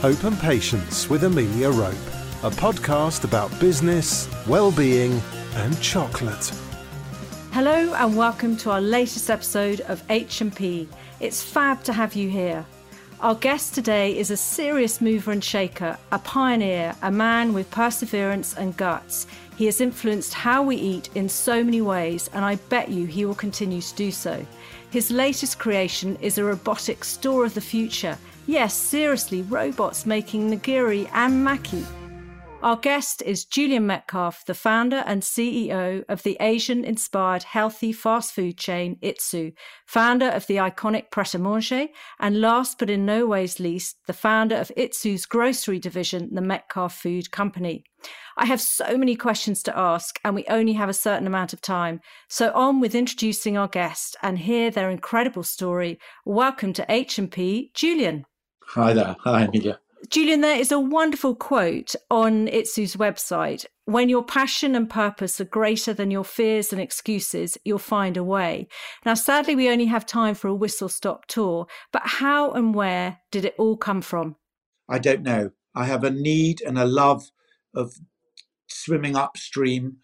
Hope and Patience with Amelia Rope, a podcast about business, well-being and chocolate. Hello and welcome to our latest episode of H&P. It's fab to have you here. Our guest today is a serious mover and shaker, a pioneer, a man with perseverance and guts. He has influenced how we eat in so many ways, and I bet you he will continue to do so. His latest creation is a robotic store of the future. Yes, seriously, robots making nigiri and maki. Our guest is Julian Metcalfe, the founder and CEO of the Asian inspired healthy fast food chain Itsu, founder of the iconic Pret a Manger, and last but in no ways least, the founder of Itsu's grocery division, the Metcalfe Food Company. I have so many questions to ask, and we only have a certain amount of time. So on with introducing our guest and hear their incredible story. Welcome to H&P, Julian. Hi there. Hi, Amelia. Julian, there is a wonderful quote on Itsu's website. When your passion and purpose are greater than your fears and excuses, you'll find a way. Now, sadly, we only have time for a whistle stop tour, but how and where did it all come from? I don't know. I have a need and a love of swimming upstream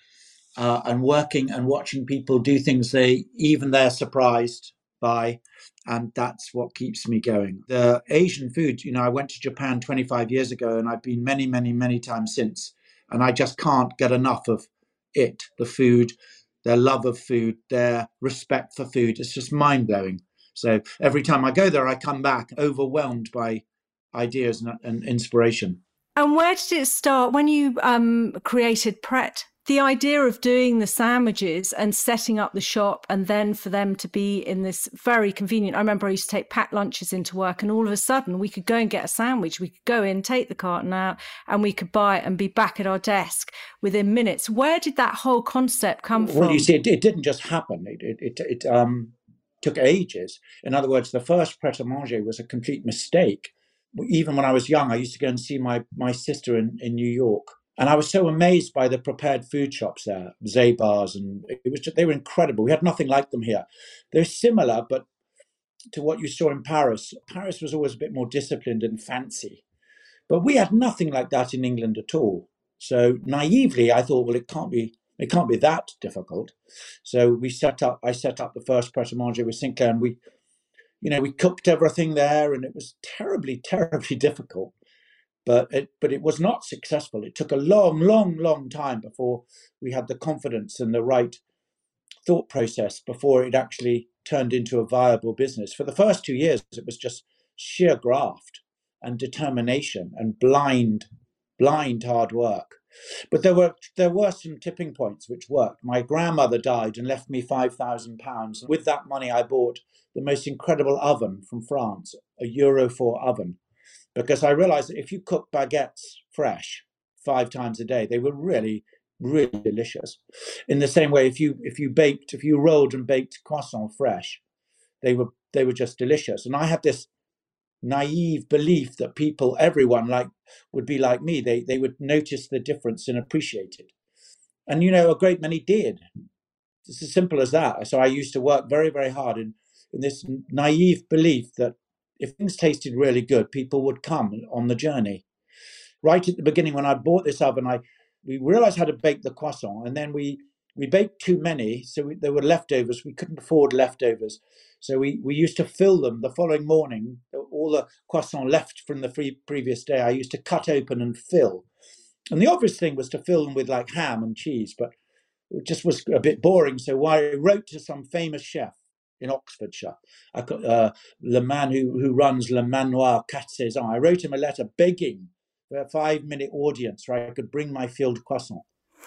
uh, and working and watching people do things they even they're surprised by and that's what keeps me going. The Asian food, you know, I went to Japan 25 years ago and I've been many, many, many times since, and I just can't get enough of it the food, their love of food, their respect for food. It's just mind blowing. So every time I go there, I come back overwhelmed by ideas and, and inspiration. And where did it start when you um, created Pret? The idea of doing the sandwiches and setting up the shop and then for them to be in this very convenient i remember i used to take packed lunches into work and all of a sudden we could go and get a sandwich. We could go in take the carton out and we could buy it and be back at our desk within minutes. Where did that whole concept come well, from? well you see it, it, didn't just happen. It, it, it, it um, took ages. In other words the first pret-a-manger was a complete mistake. Even when i was young i used to go and see my, my sister in, in new york and I was so amazed by the prepared food shops there, Zabar's, and it was just, they were incredible. We had nothing like them here. They're similar, but to what you saw in Paris. Paris was always a bit more disciplined and fancy, but we had nothing like that in England at all. So naively, I thought, well, it can't be. It can't be that difficult. So we set up. I set up the first Pret a Manger with Sinclair, and we, you know, we cooked everything there, and it was terribly, terribly difficult but it but it was not successful. It took a long, long, long time before we had the confidence and the right thought process before it actually turned into a viable business. For the first two years, it was just sheer graft and determination and blind, blind hard work. But there were there were some tipping points which worked. My grandmother died and left me five thousand pounds. With that money, I bought the most incredible oven from France, a Euro 4 oven because I realized that if you cook baguettes fresh five times a day, they were really, really delicious. In the same way, if you if you baked, if you rolled and baked croissant fresh, they were they were just delicious. And I had this naive belief that people, everyone like would be like me. They they would notice the difference and appreciate it. And you know, a great many did. It's as simple as that. So I used to work very, very hard in, in this naive belief that if things tasted really good, people would come on the journey. Right at the beginning, when I bought this oven, I we realized how to bake the croissant, and then we we baked too many, so we, there were leftovers. We couldn't afford leftovers, so we we used to fill them the following morning. All the croissant left from the free, previous day, I used to cut open and fill. And the obvious thing was to fill them with like ham and cheese, but it just was a bit boring. So I wrote to some famous chef in Oxfordshire. I uh, the man who, who runs Le Manoir Quatre Saisons. I wrote him a letter begging for a five minute audience where I could bring my filled croissant.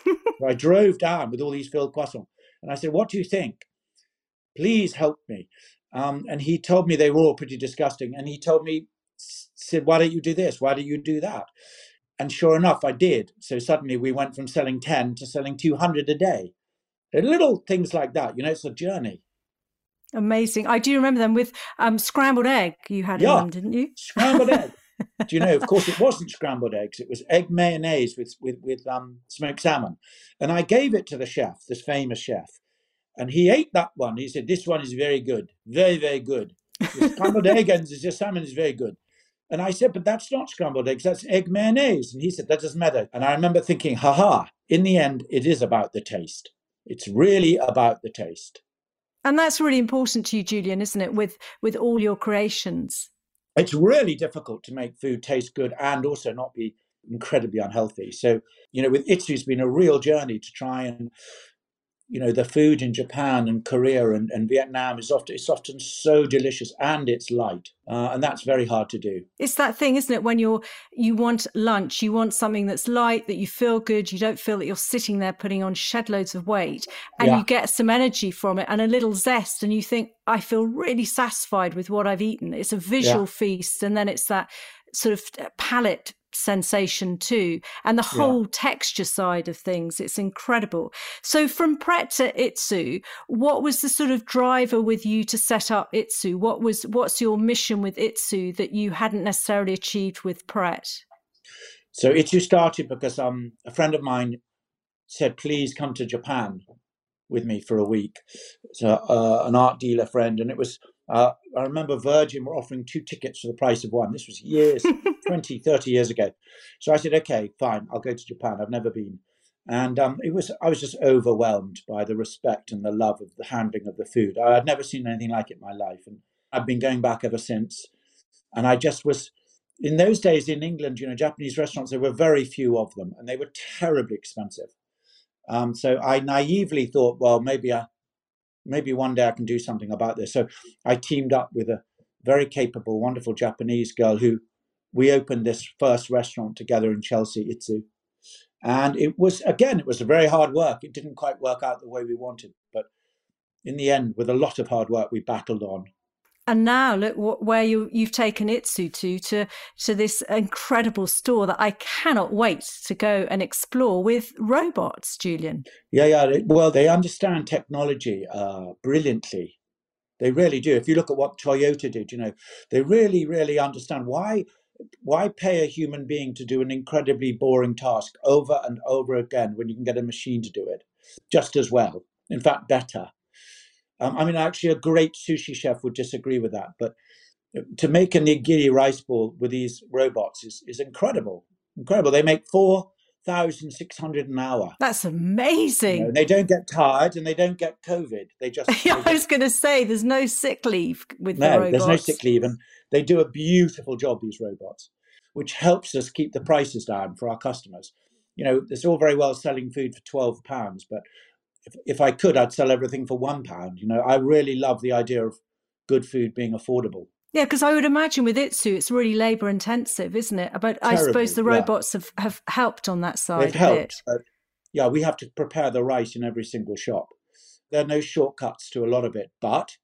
so I drove down with all these filled croissants and I said, What do you think? Please help me. Um, and he told me they were all pretty disgusting. And he told me, said, Why don't you do this? Why don't you do that? And sure enough, I did. So suddenly we went from selling 10 to selling 200 a day. little things like that, you know, it's a journey. Amazing. I do remember them with um, scrambled egg you had yeah, in them, didn't you? Scrambled egg. do you know, of course, it wasn't scrambled eggs. It was egg mayonnaise with, with, with um, smoked salmon. And I gave it to the chef, this famous chef. And he ate that one. He said, this one is very good. Very, very good. The scrambled egg and the salmon is very good. And I said, but that's not scrambled eggs, that's egg mayonnaise. And he said, that doesn't matter. And I remember thinking, "Ha ha!" in the end, it is about the taste. It's really about the taste. And that's really important to you, Julian, isn't it? With with all your creations. It's really difficult to make food taste good and also not be incredibly unhealthy. So, you know, with Itsu, it's been a real journey to try and you know the food in Japan and Korea and, and Vietnam is often it's often so delicious and it's light uh, and that's very hard to do. It's that thing, isn't it? When you're you want lunch, you want something that's light, that you feel good, you don't feel that you're sitting there putting on shed loads of weight, and yeah. you get some energy from it and a little zest, and you think I feel really satisfied with what I've eaten. It's a visual yeah. feast, and then it's that sort of uh, palate sensation too and the whole yeah. texture side of things it's incredible. So from pret to itsu what was the sort of driver with you to set up itsu? What was what's your mission with itsu that you hadn't necessarily achieved with pret? So itsu started because um a friend of mine said please come to japan with me for a week. So uh, an art dealer friend and it was uh, I remember Virgin were offering two tickets for the price of one. This was years, 20, 30 years ago. So I said, okay, fine, I'll go to Japan. I've never been. And um, it was, I was just overwhelmed by the respect and the love of the handling of the food. I had never seen anything like it in my life. And I've been going back ever since. And I just was, in those days in England, you know, Japanese restaurants, there were very few of them and they were terribly expensive. Um, so I naively thought, well, maybe I, maybe one day I can do something about this. So I teamed up with a very capable, wonderful Japanese girl who we opened this first restaurant together in Chelsea, Itsu. And it was, again, it was a very hard work. It didn't quite work out the way we wanted. But in the end, with a lot of hard work, we battled on and now look what, where you you've taken Itsu to to to this incredible store that I cannot wait to go and explore with robots, Julian. Yeah, yeah. Well, they understand technology uh, brilliantly. They really do. If you look at what Toyota did, you know, they really, really understand why why pay a human being to do an incredibly boring task over and over again when you can get a machine to do it just as well. In fact, better. Um, I mean, actually, a great sushi chef would disagree with that, but uh, to make a nigiri rice ball with these robots is, is incredible. Incredible. They make 4,600 an hour. That's amazing. You know, they don't get tired and they don't get COVID. They just. yeah, I was going to say, there's no sick leave with no, the robots. there's no sick leave. And they do a beautiful job, these robots, which helps us keep the prices down for our customers. You know, it's all very well selling food for £12, but if, if I could, I'd sell everything for one pound. You know, I really love the idea of good food being affordable. Yeah, because I would imagine with Itsu, it's really labour intensive, isn't it? But Terribly, I suppose the robots yeah. have, have helped on that side. They've helped. yeah, we have to prepare the rice in every single shop. There are no shortcuts to a lot of it, but,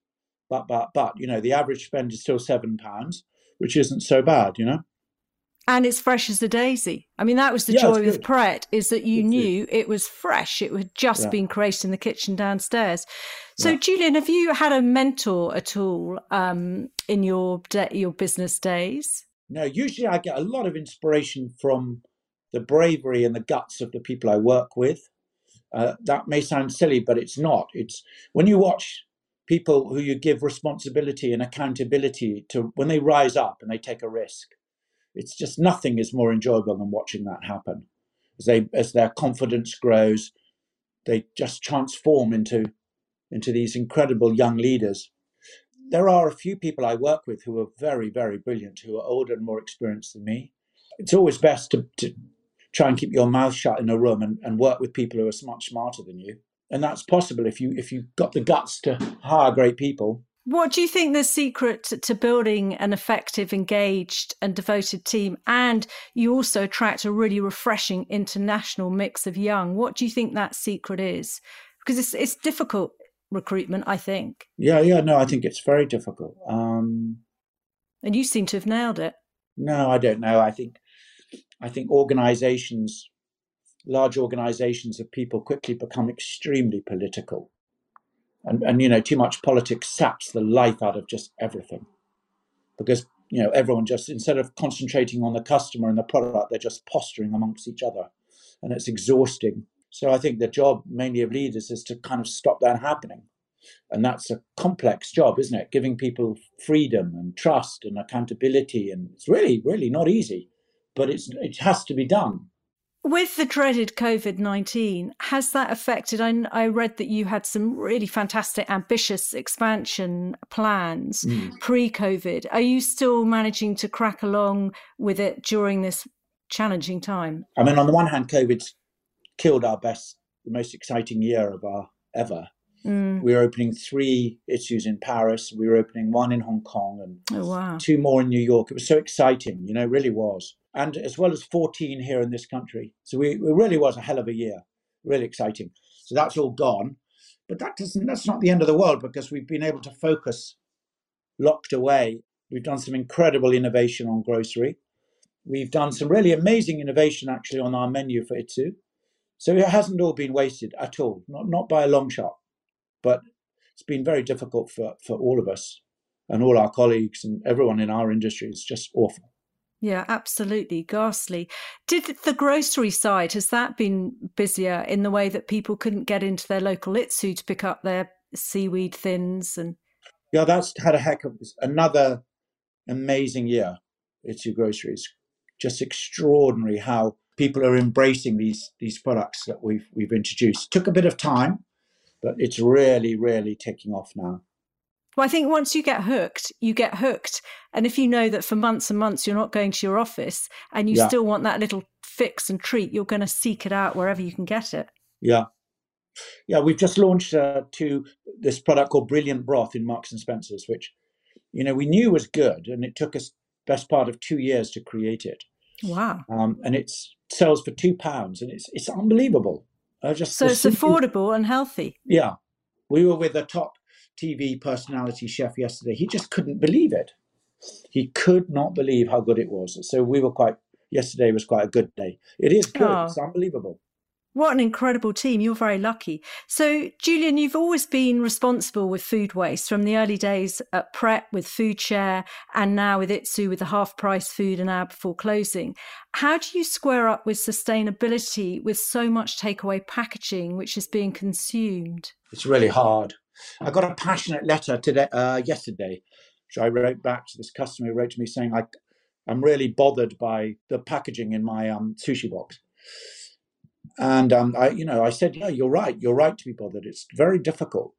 but, but, but, you know, the average spend is still seven pounds, which isn't so bad, you know and it's fresh as a daisy. I mean, that was the yeah, joy with Pret is that you it's knew good. it was fresh. It had just yeah. been created in the kitchen downstairs. So, yeah. Julian, have you had a mentor at all um, in your de- your business days? No, usually I get a lot of inspiration from the bravery and the guts of the people I work with. Uh, that may sound silly, but it's not. It's when you watch people who you give responsibility and accountability to when they rise up and they take a risk it's just nothing is more enjoyable than watching that happen. As they as their confidence grows, they just transform into into these incredible young leaders. There are a few people I work with who are very, very brilliant, who are older and more experienced than me. It's always best to, to try and keep your mouth shut in a room and, and work with people who are much smarter than you. And that's possible if you if you've got the guts to hire great people what do you think the secret to building an effective, engaged, and devoted team? And you also attract a really refreshing international mix of young. What do you think that secret is? Because it's it's difficult recruitment, I think. Yeah, yeah, no, I think it's very difficult. Um, and you seem to have nailed it. No, I don't know. I think I think organizations, large organizations of people quickly become extremely political and, and you know too much politics saps the life out of just everything because you know everyone just instead of concentrating on the customer and the product they're just posturing amongst each other and it's exhausting so i think the job mainly of leaders is to kind of stop that happening And that's a complex job, isn't it? Giving people freedom and trust and accountability. And it's really, really not easy, but it's, it has to be done. With the dreaded COVID 19, has that affected? I, I, read that you had some really fantastic, ambitious expansion plans mm. pre COVID. Are you still managing to crack along with it during this challenging time? I mean, on the one hand, COVID's killed our best, the most exciting year of our ever. Mm. We were opening three Itsus in Paris. We were opening one in Hong Kong and oh, wow. two more in New York. It was so exciting, you know, it really was. And as well as 14 here in this country. So we, it really was a hell of a year, really exciting. So that's all gone. But that doesn't, that's not the end of the world because we've been able to focus locked away. We've done some incredible innovation on grocery. We've done some really amazing innovation actually on our menu for Itsu. So it hasn't all been wasted at all, not, not by a long shot. But it's been very difficult for, for all of us and all our colleagues and everyone in our industry. It's just awful. Yeah, absolutely. Ghastly. Did the grocery side, has that been busier in the way that people couldn't get into their local Itsu to pick up their seaweed thins and Yeah, that's had a heck of another amazing year, Itsu groceries. Just extraordinary how people are embracing these these products that we've we've introduced. Took a bit of time, but it's really, really taking off now. Well, I think once you get hooked, you get hooked. And if you know that for months and months you're not going to your office and you yeah. still want that little fix and treat, you're going to seek it out wherever you can get it. Yeah. Yeah, we've just launched uh, to this product called Brilliant Broth in Marks and Spencers, which, you know, we knew was good, and it took us best part of two years to create it. Wow! Um, and it sells for two pounds, and it's it's unbelievable. I just so it's affordable and healthy. Yeah, we were with a top TV personality chef yesterday. He just couldn't believe it. He could not believe how good it was. So we were quite, yesterday was quite a good day. It is good. Oh. It's unbelievable. What an incredible team. You're very lucky. So, Julian, you've always been responsible with food waste from the early days at Pret with Food Share and now with Itsu with the half price food an hour before closing. How do you square up with sustainability with so much takeaway packaging which is being consumed? It's really hard. I got a passionate letter today, uh, yesterday, which I wrote back to this customer who wrote to me saying, I, I'm really bothered by the packaging in my um, sushi box. And um, I, you know, I said, yeah, you're right. You're right to be bothered. It's very difficult.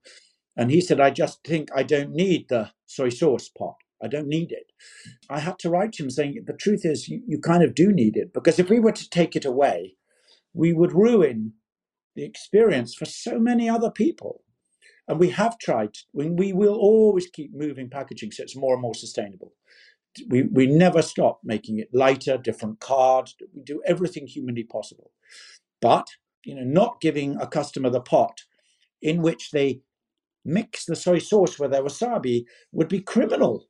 And he said, I just think I don't need the soy sauce pot. I don't need it. I had to write to him saying, the truth is, you, you kind of do need it because if we were to take it away, we would ruin the experience for so many other people. And we have tried, we will always keep moving packaging so it's more and more sustainable. We, we never stop making it lighter, different cards. We do everything humanly possible. But, you know, not giving a customer the pot in which they mix the soy sauce with their wasabi would be criminal.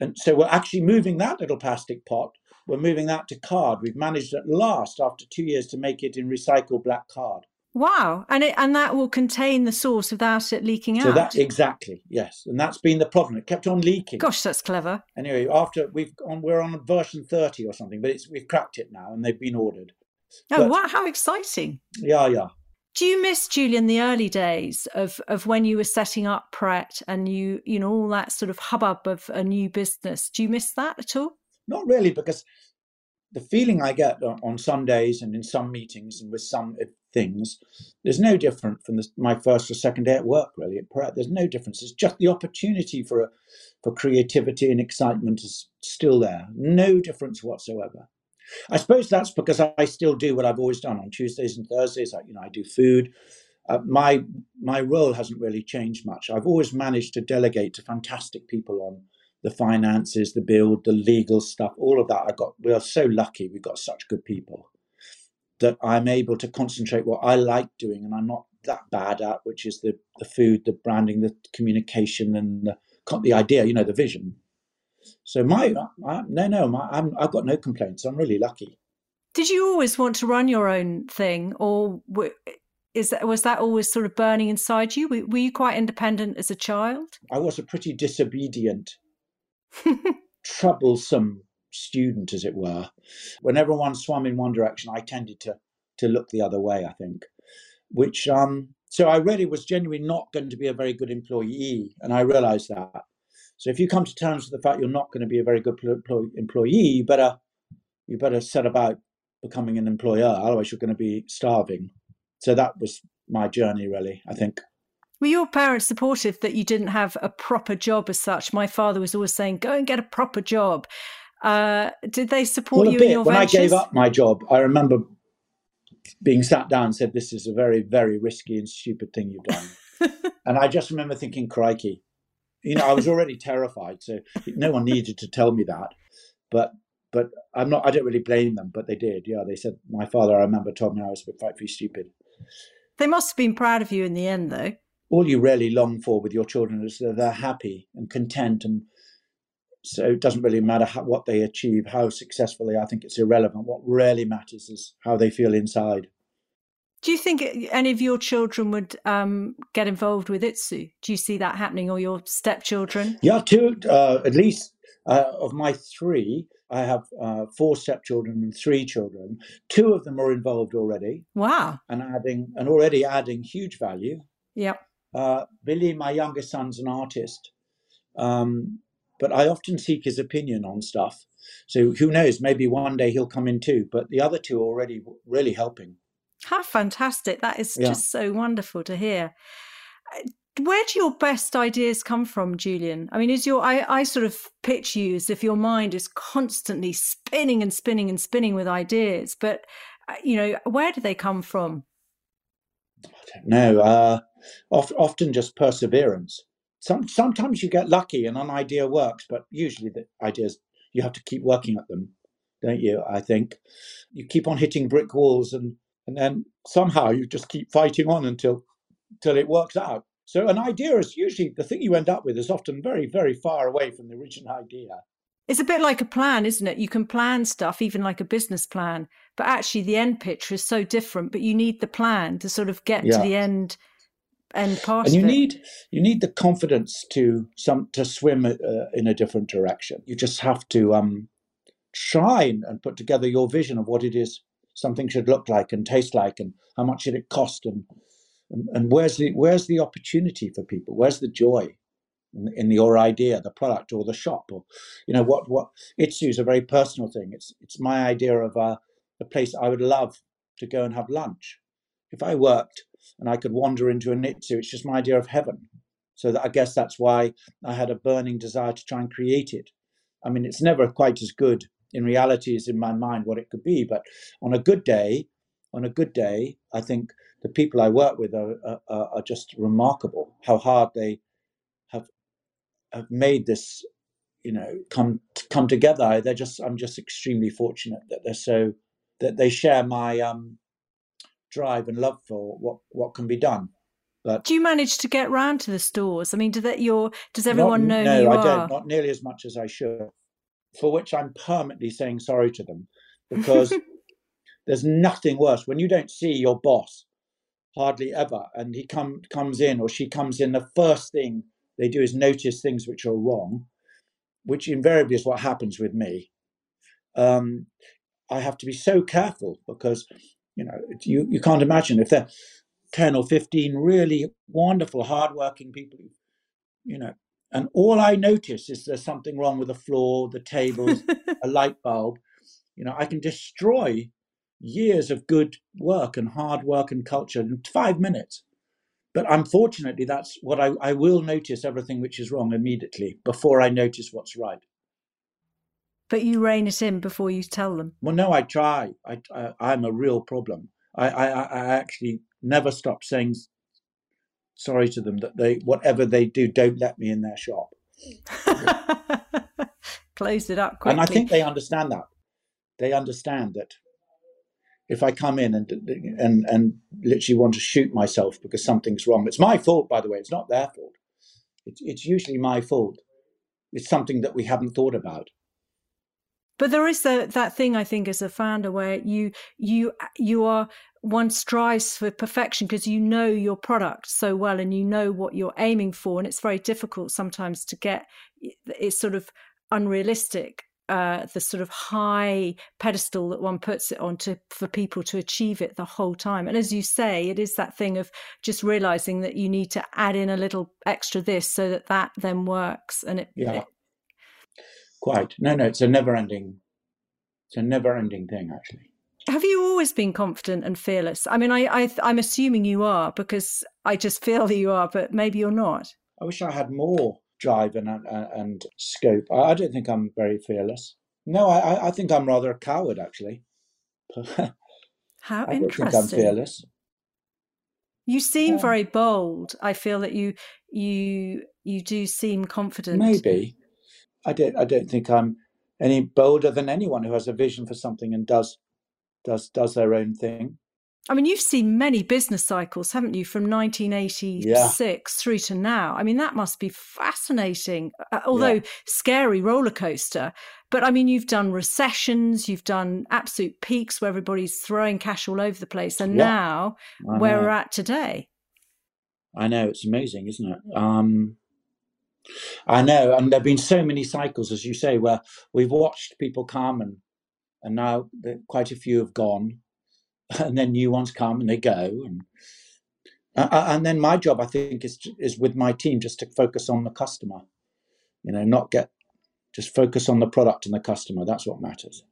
And so we're actually moving that little plastic pot, we're moving that to card. We've managed at last, after two years, to make it in recycled black card. Wow, and it, and that will contain the sauce without it leaking out. So that exactly, yes, and that's been the problem. It kept on leaking. Gosh, that's clever. Anyway, after we've on, we're on version thirty or something, but it's we've cracked it now, and they've been ordered. Oh but, wow, how exciting! Yeah, yeah. Do you miss Julian the early days of of when you were setting up Pret and you you know all that sort of hubbub of a new business? Do you miss that at all? Not really, because the feeling I get on Sundays and in some meetings and with some things, there's no different from my first or second day at work, really. At Pret, there's no difference. It's just the opportunity for a, for creativity and excitement is still there. No difference whatsoever. I suppose that's because I still do what I've always done on Tuesdays and Thursdays. I, you know, I do food. Uh, my my role hasn't really changed much. I've always managed to delegate to fantastic people on the finances, the build, the legal stuff, all of that. I got. We are so lucky. We've got such good people that I'm able to concentrate what I like doing, and I'm not that bad at, which is the the food, the branding, the communication, and the the idea. You know, the vision. So my I, no no my, I'm, I've got no complaints. I'm really lucky. Did you always want to run your own thing, or is that was that always sort of burning inside you? Were, were you quite independent as a child? I was a pretty disobedient troublesome student, as it were. When everyone swam in one direction, I tended to to look the other way. I think, which um, So I really was genuinely not going to be a very good employee, and I realized that. So if you come to terms with the fact you're not going to be a very good employee, you better you better set about becoming an employer. Otherwise, you're going to be starving. So that was my journey, really. I think. Were your parents supportive that you didn't have a proper job as such? My father was always saying, "Go and get a proper job." Uh, did they support well, you in your when ventures? I gave up my job, I remember being sat down and said, "This is a very, very risky and stupid thing you've done." and I just remember thinking, "Crikey." You know, I was already terrified, so no one needed to tell me that. But but I'm not. I don't really blame them, but they did. Yeah, they said my father. I remember told me I was frightfully stupid. They must have been proud of you in the end, though. All you really long for with your children is that they're happy and content, and so it doesn't really matter how, what they achieve, how successfully. I think it's irrelevant. What really matters is how they feel inside. Do you think any of your children would um, get involved with ITSU? Do you see that happening, or your stepchildren? Yeah, two uh, at least uh, of my three. I have uh, four stepchildren and three children. Two of them are involved already. Wow! And adding and already adding huge value. Yep. Uh, Billy, my youngest son's an artist, um, but I often seek his opinion on stuff. So who knows? Maybe one day he'll come in too. But the other two are already really helping. How fantastic. That is yeah. just so wonderful to hear. Uh, where do your best ideas come from, Julian? I mean, is your I, I sort of picture you as if your mind is constantly spinning and spinning and spinning with ideas, but uh, you know, where do they come from? I don't know. Uh, often just perseverance. Some sometimes you get lucky and an idea works, but usually the ideas you have to keep working at them, don't you? I think you keep on hitting brick walls and and then somehow you just keep fighting on until until it works out. So an idea is usually the thing you end up with is often very very far away from the original idea. It's a bit like a plan, isn't it? You can plan stuff, even like a business plan, but actually the end picture is so different. But you need the plan to sort of get yeah. to the end end part. And you need you need the confidence to some to swim uh, in a different direction. You just have to um, try and put together your vision of what it is something should look like and taste like and how much should it cost and and, and where's the where's the opportunity for people where's the joy in, in your idea the product or the shop or you know what what ITSU is a very personal thing it's it's my idea of a, a place i would love to go and have lunch if i worked and i could wander into an itsu. it's just my idea of heaven so that i guess that's why i had a burning desire to try and create it i mean it's never quite as good in reality as in my mind what it could be. But on a good day, on a good day, I think the people I work with are, are, are just remarkable. How hard they have have made this, you know, come come together. They're just I'm just extremely fortunate that they're so that they share my um, drive and love for what what can be done. But do you manage to get round to the stores? I mean, do that your does everyone not, know? No, I are? don't. Not nearly as much as I should for which I'm permanently saying sorry to them because there's nothing worse when you don't see your boss hardly ever and he come comes in or she comes in the first thing they do is notice things which are wrong which invariably is what happens with me um, i have to be so careful because you know you, you can't imagine if they're 10 or 15 really wonderful hardworking people you know and all I notice is there's something wrong with the floor, the tables, a light bulb. You know, I can destroy years of good work and hard work and culture in five minutes. But unfortunately, that's what I, I will notice everything which is wrong immediately before I notice what's right. But you rein it in before you tell them. Well, no, I try. I, I am a real problem. I, I, I actually never stop saying sorry to them that they whatever they do, don't let me in their shop. Close it up quickly. And I think they understand that. They understand that if I come in and and and literally want to shoot myself because something's wrong, it's my fault. By the way, it's not their fault. It's it's usually my fault. It's something that we haven't thought about. But there is that that thing I think as a founder where you you you are one strives for perfection because you know your product so well and you know what you're aiming for and it's very difficult sometimes to get it's sort of unrealistic uh, the sort of high pedestal that one puts it on to for people to achieve it the whole time. And as you say, it is that thing of just realizing that you need to add in a little extra this so that that then works. And it, Yeah, it quite. No, no, it's a never-ending, it's a never-ending thing, actually. have you always been confident and fearless? I mean, I, I I'm assuming you are because I just feel that you are, but maybe you're not. I wish I had more drive and and, and scope. I, I don't think I'm very fearless. No, I, I- think I'm rather a coward, actually. How I How don't think I'm fearless. You seem Yeah. very bold. I feel that you you you do seem confident. Maybe. I don't. I don't think I'm any bolder than anyone who has a vision for something and does does does their own thing. I mean, you've seen many business cycles, haven't you, from 1986 through to now? I mean, that must be fascinating, uh, although scary roller coaster. But I mean, you've done recessions, you've done absolute peaks where everybody's throwing cash all over the place, and Yeah. now where we're at today. I know it's amazing, isn't it? Um, I know, and there've been so many cycles, as you say, where we've watched people come and and now quite a few have gone, and then new ones come and they go, and and then my job, I think, is to- is with my team just to focus on the customer, you know, not get just focus on the product and the customer. That's what matters.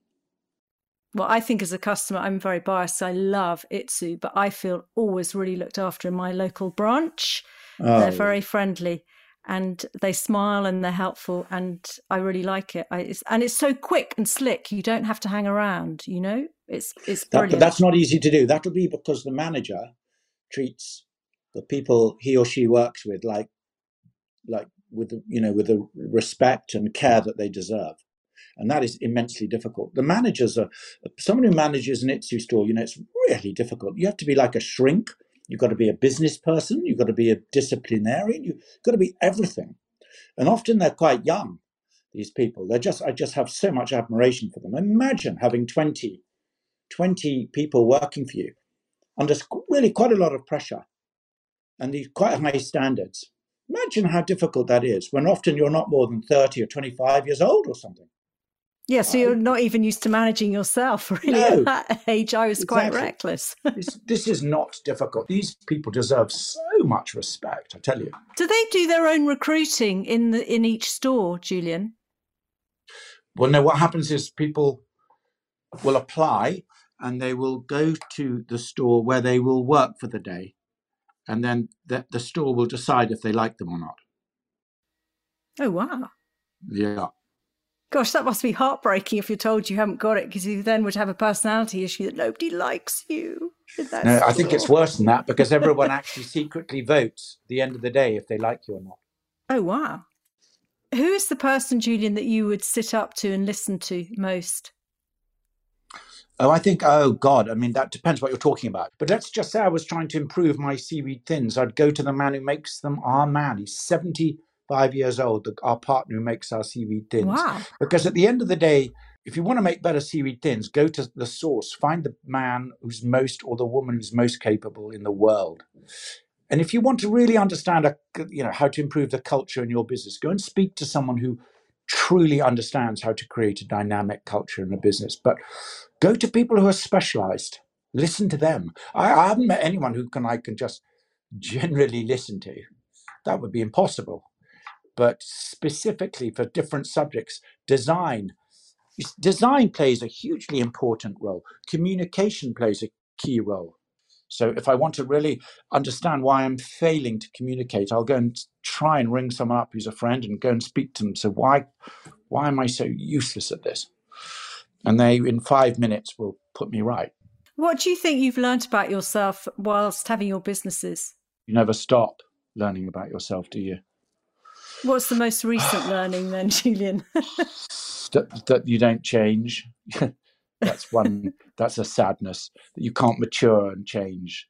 Well, I think as a customer, I'm very biased. I love Itsu, but I feel always really looked after in my local branch. They're Oh, very friendly and they smile and they're helpful and I really like it. I, it's, and it's so quick and slick. You don't have to hang around, you know? It's it's that, but that's not easy to do. That'll be because the manager treats the people he or she works with like like with the, you know with the respect and care that they deserve and that is immensely difficult the managers are someone who manages an itsu store you know it's really difficult you have to be like a shrink you've got to be a business person you've got to be a disciplinarian you've got to be everything and often they're quite young these people they're just i just have so much admiration for them imagine having 20 20 people working for you under really quite a lot of pressure and these quite high standards. Imagine how difficult that is when often you're not more than 30 or 25 years old or something. Yeah, so you're not even used to managing yourself, really. No. At that age, I was quite Exactly. reckless. This, this is not difficult. These people deserve so much respect, I tell you. do they do their own recruiting in the in each store, Julian? Well, no, what happens is people will apply and they will go to the store where they will work for the day. And then the, the store will decide if they like them or not. Oh wow. Yeah. Gosh, that must be heartbreaking if you're told you haven't got it because you then would have a personality issue that nobody likes you. No, I think it's worse than that because everyone actually secretly votes at the end of the day if they like you or not. Oh, wow. Who is the person, Julian, that you would sit up to and listen to most? Oh, I think, oh God, I mean, that depends what you're talking about. But let's just say I was trying to improve my seaweed thins. I'd go to the man who makes them, our man. He's 75 years old, the, our partner who makes our seaweed thins. Wow. Because at the end of the day, if you want to make better seaweed thins, go to the source, find the man who's most or the woman who's most capable in the world. And if you want to really understand, a, you know, how to improve the culture in your business, go and speak to someone who truly understands how to create a dynamic culture in a business. But go to people who are specialized. Listen to them. I, I haven't met anyone who can I can just generally listen to. That would be impossible. But specifically for different subjects, design. Design plays a hugely important role. Communication plays a key role. So if I want to really understand why I'm failing to communicate, I'll go and try and ring someone up who's a friend and go and speak to them. So why why am I so useless at this? And they in five minutes will put me right. What do you think you've learnt about yourself whilst having your businesses? You never stop learning about yourself, do you? What's the most recent learning then, Julian? That, that you don't change. that's one that's a sadness that you can't mature and change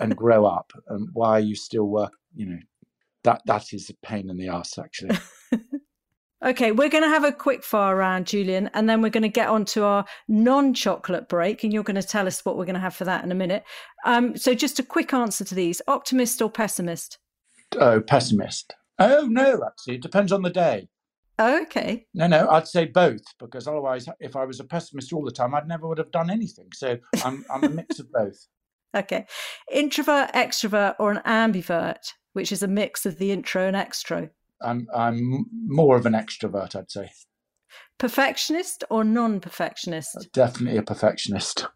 and grow up. And why are you still work, you know, that that is a pain in the ass actually. okay, we're going to have a quick fire round, Julian, and then we're going to get on to our non chocolate break, and you're going to tell us what we're going to have for that in a minute. Um, so, just a quick answer to these optimist or pessimist? Oh, pessimist. Oh no, actually, it depends on the day. Oh, okay. No, no, I'd say both because otherwise, if I was a pessimist all the time, I'd never would have done anything. So I'm, I'm a mix of both. Okay. Introvert, extrovert, or an ambivert, which is a mix of the intro and extro. I'm, I'm more of an extrovert, I'd say. Perfectionist or non perfectionist? Uh, definitely a perfectionist.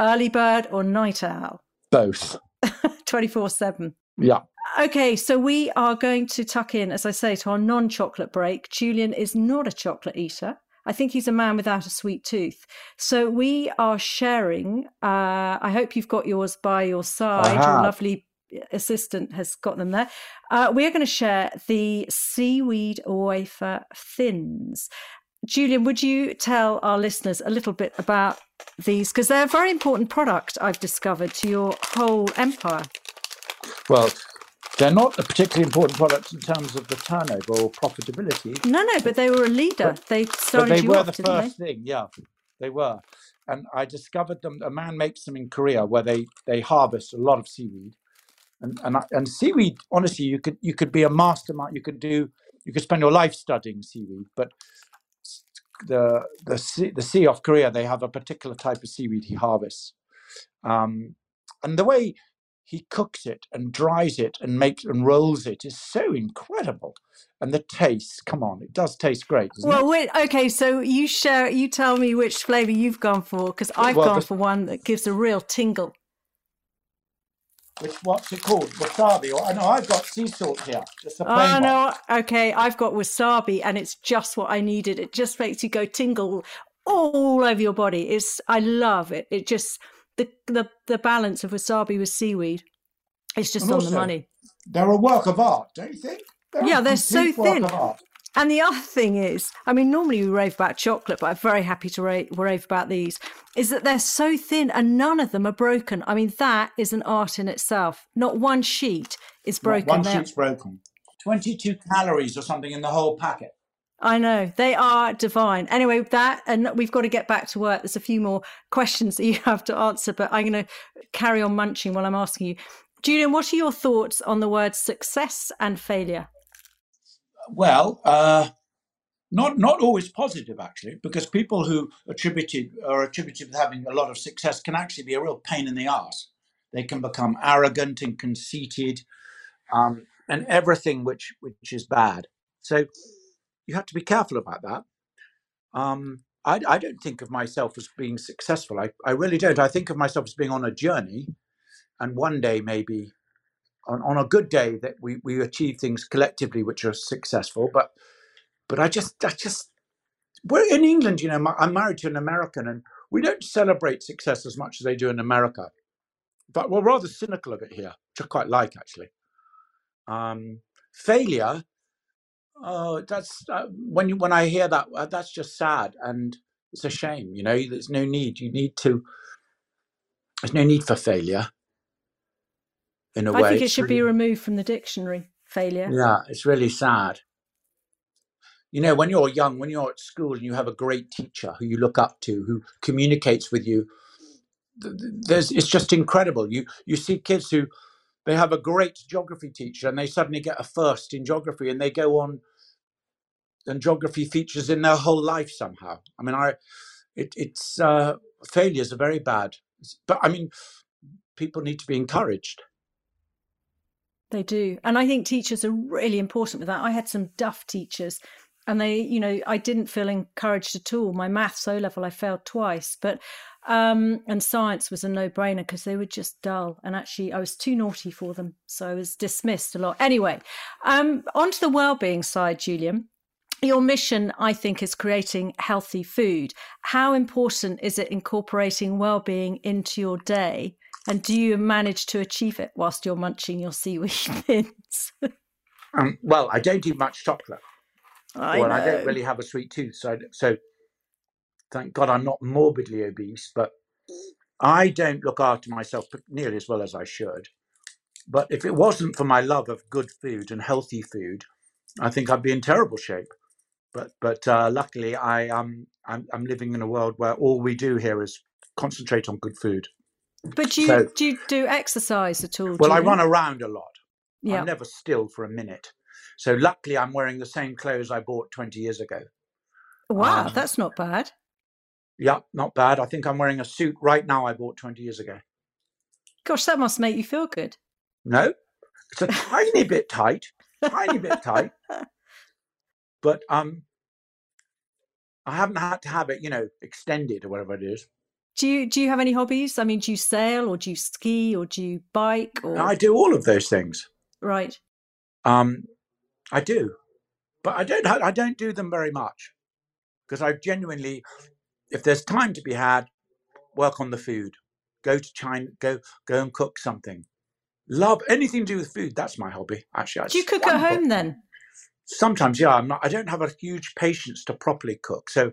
Early bird or night owl? Both. 24 7. Yeah. Okay, so we are going to tuck in, as I say, to our non chocolate break. Julian is not a chocolate eater. I think he's a man without a sweet tooth. So we are sharing. Uh, I hope you've got yours by your side. Your lovely assistant has got them there. Uh, we are going to share the seaweed wafer thins. Julian, would you tell our listeners a little bit about these? Because they're a very important product I've discovered to your whole empire. Well, they're not a particularly important product in terms of the turnover or profitability. No, no, but they were a leader. But, they started but they you were off, the first they? thing. Yeah, they were. And I discovered them. A man makes them in Korea where they they harvest a lot of seaweed, and and and seaweed. Honestly, you could you could be a mastermind. You could do you could spend your life studying seaweed, but the the sea, the sea off Korea they have a particular type of seaweed he harvests, um, and the way he cooks it and dries it and makes and rolls it is so incredible, and the taste. Come on, it does taste great? Well, wait, okay, so you share, you tell me which flavour you've gone for, because I've Well, gone the- for one that gives a real tingle. Which what's it called? Wasabi? Or, I know I've got sea salt here. Just a Oh one. no, okay, I've got wasabi, and it's just what I needed. It just makes you go tingle all over your body. It's, I love it. It just the the the balance of wasabi with seaweed. It's just And on the money. They're a work of art, don't you think? They're Yeah, they're so thin. And the other thing is, I mean, normally we rave about chocolate, but I'm very happy to rave, rave about these, is that they're so thin and none of them are broken. I mean, that is an art in itself. Not one sheet is Not broken. One They're- sheet's broken. Twenty-two calories or something in the whole packet. I know they are divine. Anyway, that and we've got to get back to work. There's a few more questions that you have to answer, but I'm going to carry on munching while I'm asking you. Julian, what are your thoughts on the words success and failure? Well, uh, not not always positive actually, because people who attributed are attributed with having a lot of success can actually be a real pain in the ass. They can become arrogant and conceited, um, and everything which which is bad. So you have to be careful about that. Um, I, I don't think of myself as being successful. I, I really don't. I think of myself as being on a journey, and one day maybe on, on a good day that we, we achieve things collectively which are successful. But but I just I just we're in England. You know, I'm married to an American, and we don't celebrate success as much as they do in America. But we're rather cynical of it here, which I quite like actually. Um, failure Oh, that's uh, when you when I hear that, uh, that's just sad and it's a shame. You know, there's no need. You need to. There's no need for failure. In a I way, I think it should be removed from the dictionary. Failure. Yeah, it's really sad. You know, when you're young, when you're at school and you have a great teacher who you look up to, who communicates with you, th- th- there's it's just incredible. You you see kids who they have a great geography teacher and they suddenly get a first in geography and they go on and geography features in their whole life somehow. I mean, I it, it's uh, failures are very bad, but I mean, people need to be encouraged. They do. And I think teachers are really important with that. I had some duff teachers and they, you know, I didn't feel encouraged at all. My maths O level, I failed twice, but, um, and science was a no brainer because they were just dull. And actually, I was too naughty for them. So I was dismissed a lot. Anyway, um, onto the well-being side, Julian. Your mission, I think, is creating healthy food. How important is it incorporating well-being into your day? And do you manage to achieve it whilst you're munching your seaweed thins? Um, well, I don't eat much chocolate. I well, know. I don't really have a sweet tooth, so so thank God I'm not morbidly obese. But I don't look after myself nearly as well as I should. But if it wasn't for my love of good food and healthy food, I think I'd be in terrible shape. But but uh, luckily, I um I'm, I'm living in a world where all we do here is concentrate on good food. But do you, so- do you do exercise at all? Well, I run around a lot. Yeah. I'm never still for a minute. So luckily, I'm wearing the same clothes I bought 20 years ago. Wow, Um, that's not bad. Yeah, not bad. I think I'm wearing a suit right now I bought 20 years ago. Gosh, that must make you feel good. No, it's a tiny bit tight, tiny bit tight, but um, I haven't had to have it, you know, extended or whatever it is. Do you do you have any hobbies? I mean, do you sail or do you ski or do you bike or I do all of those things. right? Um, I do, but I don't. I don't do them very much because I genuinely, if there's time to be had, work on the food. Go to China. Go go and cook something. Love anything to do with food. That's my hobby. Actually, Do you cook at home then? Sometimes, yeah. I'm not. I don't have a huge patience to properly cook, so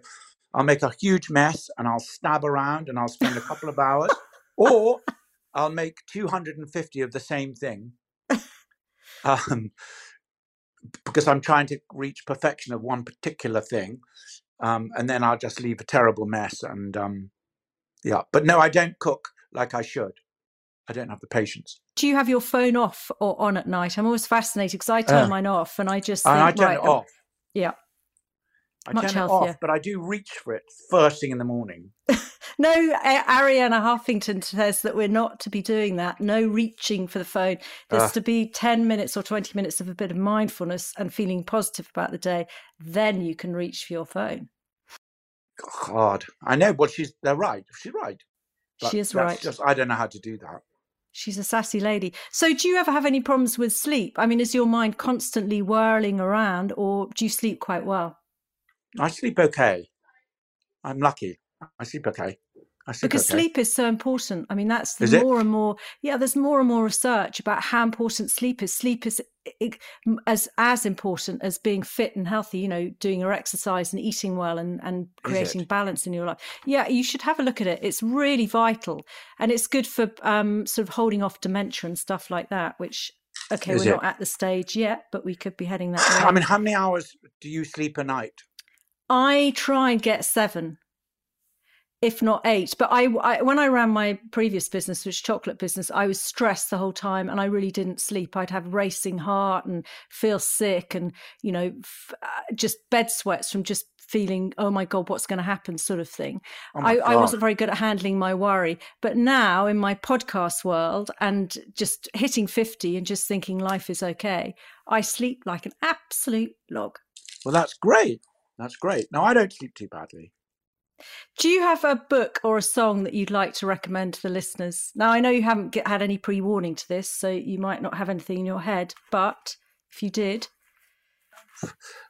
I'll make a huge mess and I'll stab around and I'll spend a couple of hours, or I'll make 250 of the same thing. Um, because I'm trying to reach perfection of one particular thing, um, and then I'll just leave a terrible mess. And um, yeah, but no, I don't cook like I should. I don't have the patience. Do you have your phone off or on at night? I'm always fascinated because I turn Uh, mine off and I just think, I turn right, it um, off. yeah. I Much turn it healthier. off, but I do reach for it first thing in the morning. No, Arianna Huffington says that we're not to be doing that. No reaching for the phone. There's Ah. to be 10 minutes or 20 minutes of a bit of mindfulness and feeling positive about the day. Then you can reach for your phone. God, I know. Well, she's they're right. She's right. But she is right. Just I don't know how to do that. She's a sassy lady. So, do you ever have any problems with sleep? I mean, is your mind constantly whirling around, or do you sleep quite well? I sleep okay. I'm lucky. I sleep okay. I sleep Because okay. sleep is so important. I mean, that's the Is it? more and more. Yeah, there's more and more research about how important sleep is. Sleep is as as important as being fit and healthy. You know, doing your exercise and eating well and and creating balance in your life. Yeah, you should have a look at it. It's really vital, and it's good for um sort of holding off dementia and stuff like that. Which okay, Is we're it? not at the stage yet, but we could be heading that way. I mean, how many hours do you sleep a night? I try and get seven, if not eight. But I, I, when I ran my previous business, which chocolate business, I was stressed the whole time, and I really didn't sleep. I'd have racing heart and feel sick, and you know, f- uh, just bed sweats from just feeling, oh my god, what's going to happen, sort of thing. Oh I, I wasn't very good at handling my worry. But now in my podcast world and just hitting 50 and just thinking life is okay, I sleep like an absolute log. Well, that's great. That's great. Now, I don't sleep too badly. Do you have a book or a song that you'd like to recommend to the listeners? Now, I know you haven't get, had any pre warning to this, so you might not have anything in your head, but if you did,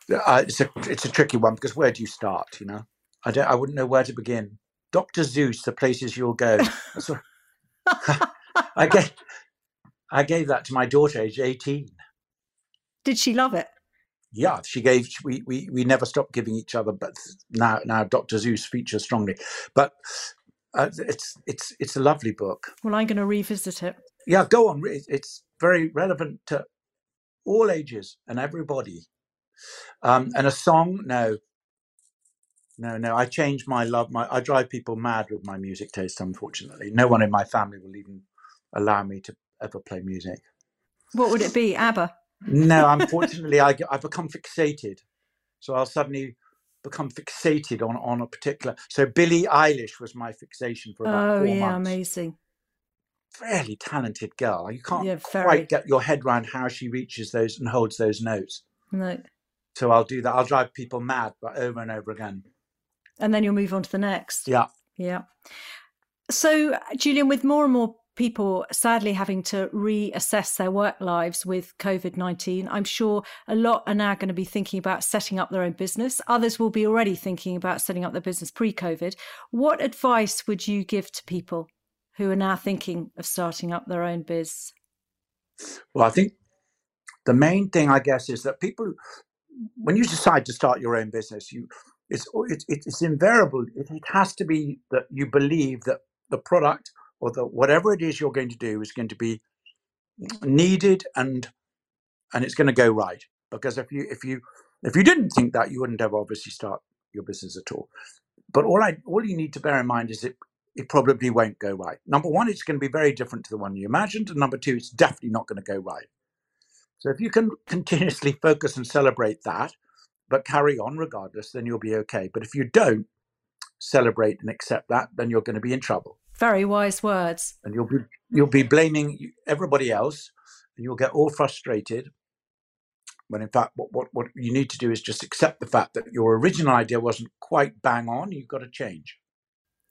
Uh, it's a it's a tricky one because where do you start? You know, I don't. I wouldn't know where to begin. Doctor Seuss, the places you'll go. I gave I gave that to my daughter, age eighteen. did she love it? Yeah, she gave. We we we never stopped giving each other, but now now Doctor Seuss features strongly. But uh, it's it's it's a lovely book. Well, I'm going to revisit it. Yeah, go on. It's very relevant to all ages and everybody. Um, and a song, no, no, no. I change my love. My I drive people mad with my music taste. Unfortunately, no one in my family will even allow me to ever play music. What would it be? ABBA. No, unfortunately, I I become fixated. So I'll suddenly become fixated on on a particular. So Billie Eilish was my fixation for about Oh, four yeah, months. amazing. Fairly talented girl. You can't Yeah, quite get your head around how she reaches those and holds those notes. No. So I'll do that. I'll drive people mad, but over and over again. And then you'll move on to the next. Yeah. Yeah. So, Julian, with more and more people sadly having to reassess their work lives with COVID 19, I'm sure a lot are now going to be thinking about setting up their own business. Others will be already thinking about setting up their business pre COVID. What advice would you give to people who are now thinking of starting up their own biz? Well, I think the main thing, I guess, is that people, when you decide to start your own business, you it's it's, it's invariable. It, it has to be that you believe that the product or the whatever it is you're going to do is going to be needed and and it's going to go right. Because if you if you if you didn't think that, you wouldn't have obviously start your business at all. But all I all you need to bear in mind is it it probably won't go right. Number one, it's going to be very different to the one you imagined, and number two, it's definitely not going to go right. So if you can continuously focus and celebrate that, but carry on regardless, then you'll be okay. But if you don't celebrate and accept that, then you're going to be in trouble. Very wise words. And you'll be you'll be blaming everybody else, and you'll get all frustrated. When in fact, what, what, what you need to do is just accept the fact that your original idea wasn't quite bang on. You've got to change.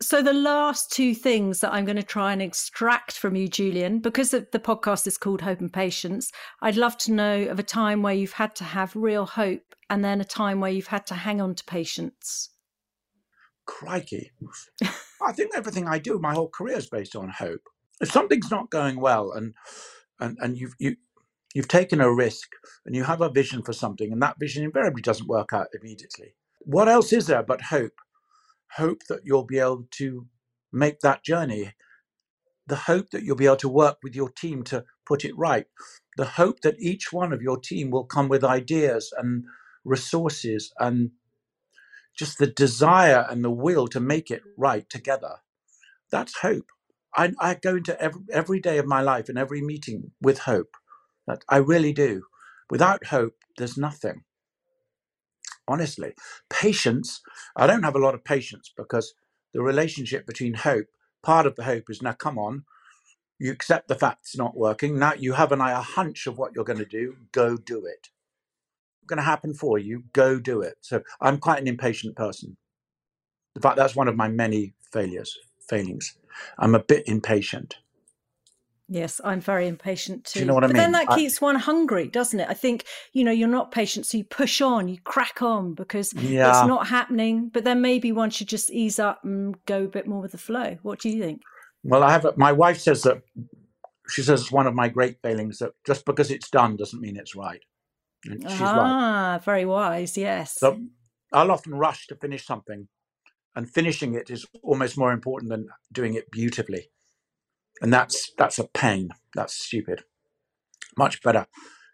So, the last two things that I'm going to try and extract from you, Julian, because the podcast is called Hope and Patience, I'd love to know of a time where you've had to have real hope and then a time where you've had to hang on to patience. Crikey. I think everything I do, my whole career is based on hope. If something's not going well and and, and you've you you've taken a risk and you have a vision for something and that vision invariably doesn't work out immediately. What else is there but hope? hope that you'll be able to make that journey, the hope that you'll be able to work with your team to put it right, the hope that each one of your team will come with ideas and resources and just the desire and the will to make it right together. That's hope. I, I go into every, every day of my life and every meeting with hope. That I really do. Without hope, there's nothing honestly. Patience, I don't have a lot of patience because the relationship between hope, part of the hope is now, come on, you accept the fact it's not working. Now you have an, a hunch of what you're going to do, go do it. Going to happen for you, go do it. So I'm quite an impatient person. In fact, that's one of my many failures, failings. I'm a bit impatient. Yes, I'm very impatient too. Do you know what I mean? but then that I- keeps one hungry, doesn't it? I think, you know, you're not patient, so you push on, you crack on because Yeah. it's not happening. But then maybe one should just ease up and go a bit more with the flow. What do you think? Well, I have a, my wife says that she says it's one of my great failings that just because it's done doesn't mean it's right. And she's right. ah, very wise. Yes. So I'll often rush to finish something, and finishing it is almost more important than doing it beautifully. And that's that's a pain. That's stupid. Much better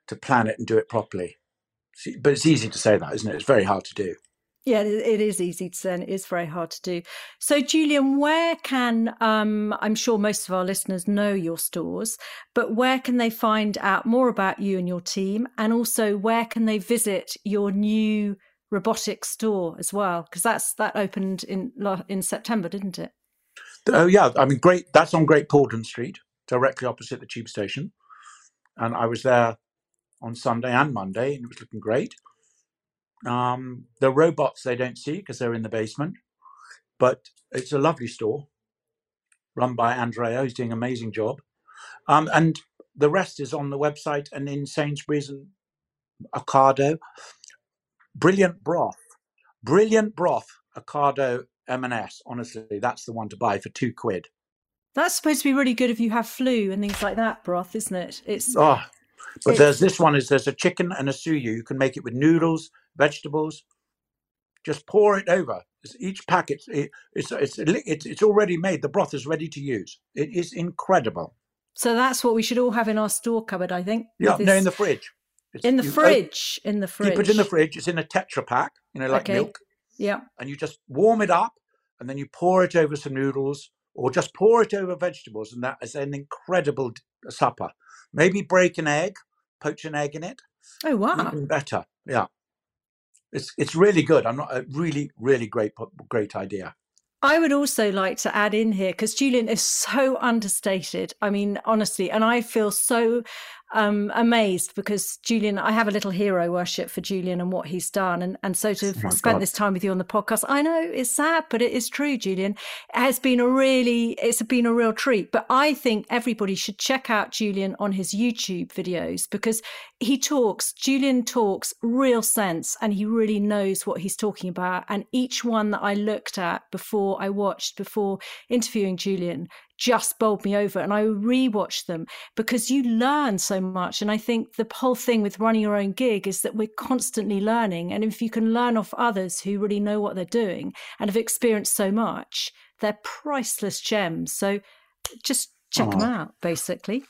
to plan it and do it properly. See, But it's easy to say that, isn't it? It's very hard to do. Yeah, it is easy to say, and it is very hard to do. So, Julian, where can um, I'm sure most of our listeners know your stores, but where can they find out more about you and your team, and also where can they visit your new robotic store as well? Because that's that opened in in September, didn't it? Oh yeah, I mean, great. That's on Great Portland Street, directly opposite the tube station. And I was there on Sunday and Monday, and it was looking great. Um, the robots they don't see because they're in the basement, but it's a lovely store run by Andrea, who's doing an amazing job. Um, and the rest is on the website and in Sainsbury's and Ocado. Brilliant broth, brilliant broth, Ocado M&S. Honestly, that's the one to buy for two quid. That's supposed to be really good if you have flu and things like that. Broth, isn't it? It's Oh, but It's- there's this one is there's a chicken and a suyu. You can make it with noodles, vegetables. Just pour it over. It's- Each packet, it, it's, it's it's it's already made. The broth is ready to use. It is incredible. so that's what we should all have in our store cupboard. I think. Yeah, with no, in the fridge. It's, in the you o- fridge. in the fridge. Keep it in the fridge. It's in a Tetra Pak, you know, like Okay. milk, Yeah. and you just warm it up, and then you pour it over some noodles, or just pour it over vegetables, and that is an incredible supper. Maybe break an egg, poach an egg in it. Oh wow. even better. Yeah, it's it's really good. I'm not a really really great great idea. I would also like to add in here because Julian is so understated. I mean, honestly, and I feel so um, amazed because Julian, I have a little hero worship for Julian and what he's done, and and so to have Oh spent God. this time with you on the podcast, I know it's sad, but it is true. Julian it has been a really, it's been a real treat. But I think everybody should check out Julian on his YouTube videos because he talks. Julian talks real sense, and he really knows what he's talking about. And each one that I looked at before I watched before interviewing Julian just bowled me over and I rewatched them because you learn so much. And I think the whole thing with running your own gig is that we're constantly learning. And if you can learn off others who really know what they're doing and have experienced so much, they're priceless gems. So just check them out, basically.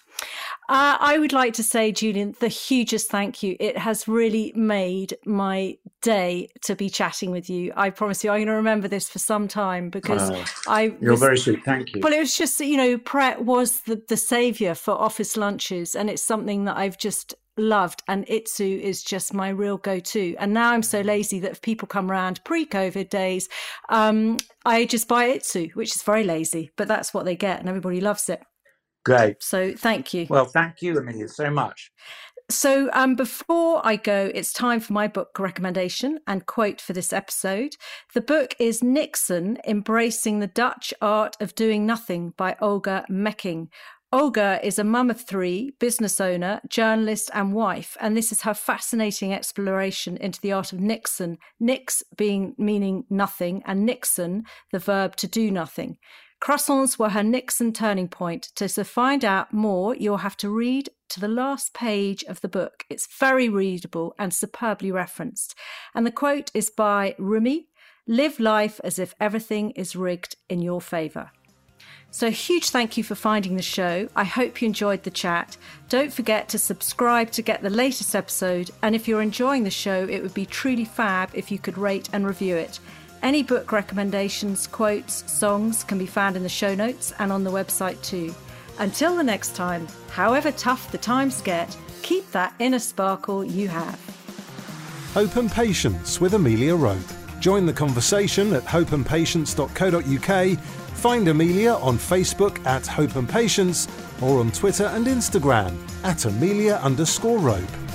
Uh, I would like to say, Julian, the hugest thank you. It has really made my day to be chatting with you. I promise you, I'm going to remember this for some time because Oh, I you're was- very sweet. Thank you. well, it was just you know, Pret was the, the savior for office lunches. And it's something that I've just loved, and Itsu is just my real go to. And now I'm so lazy that if people come around pre COVID days, um, I just buy Itsu, which is very lazy, but that's what they get, and everybody loves it. Great. So thank you. Well, thank you, Amelia, so much. So, um, before I go, it's time for my book recommendation and quote for this episode. The book is Niksen Embracing the Dutch Art of Doing Nothing by Olga Mecking. Olga is a mum of three, business owner, journalist, and wife, and this is her fascinating exploration into the art of Niksen. Niks being meaning nothing, and Niksen, the verb to do nothing. Croissants were her Niksen turning point. To, to find out more, you'll have to read to the last page of the book. It's very readable and superbly referenced. And the quote is by Rumi Live life as if everything is rigged in your favour. So, a huge thank you for finding the show. I hope you enjoyed the chat. Don't forget to subscribe to get the latest episode. And if you're enjoying the show, it would be truly fab if you could rate and review it. Any book recommendations, quotes, songs can be found in the show notes and on the website too. Until the next time, however tough the times get, keep that inner sparkle you have. Hope and Patience with Amelia Rope. Join the conversation at hopeandpatience.co.uk. Find Amelia on Facebook at Hope and Patience or on Twitter and Instagram at Amelia underscore Rope.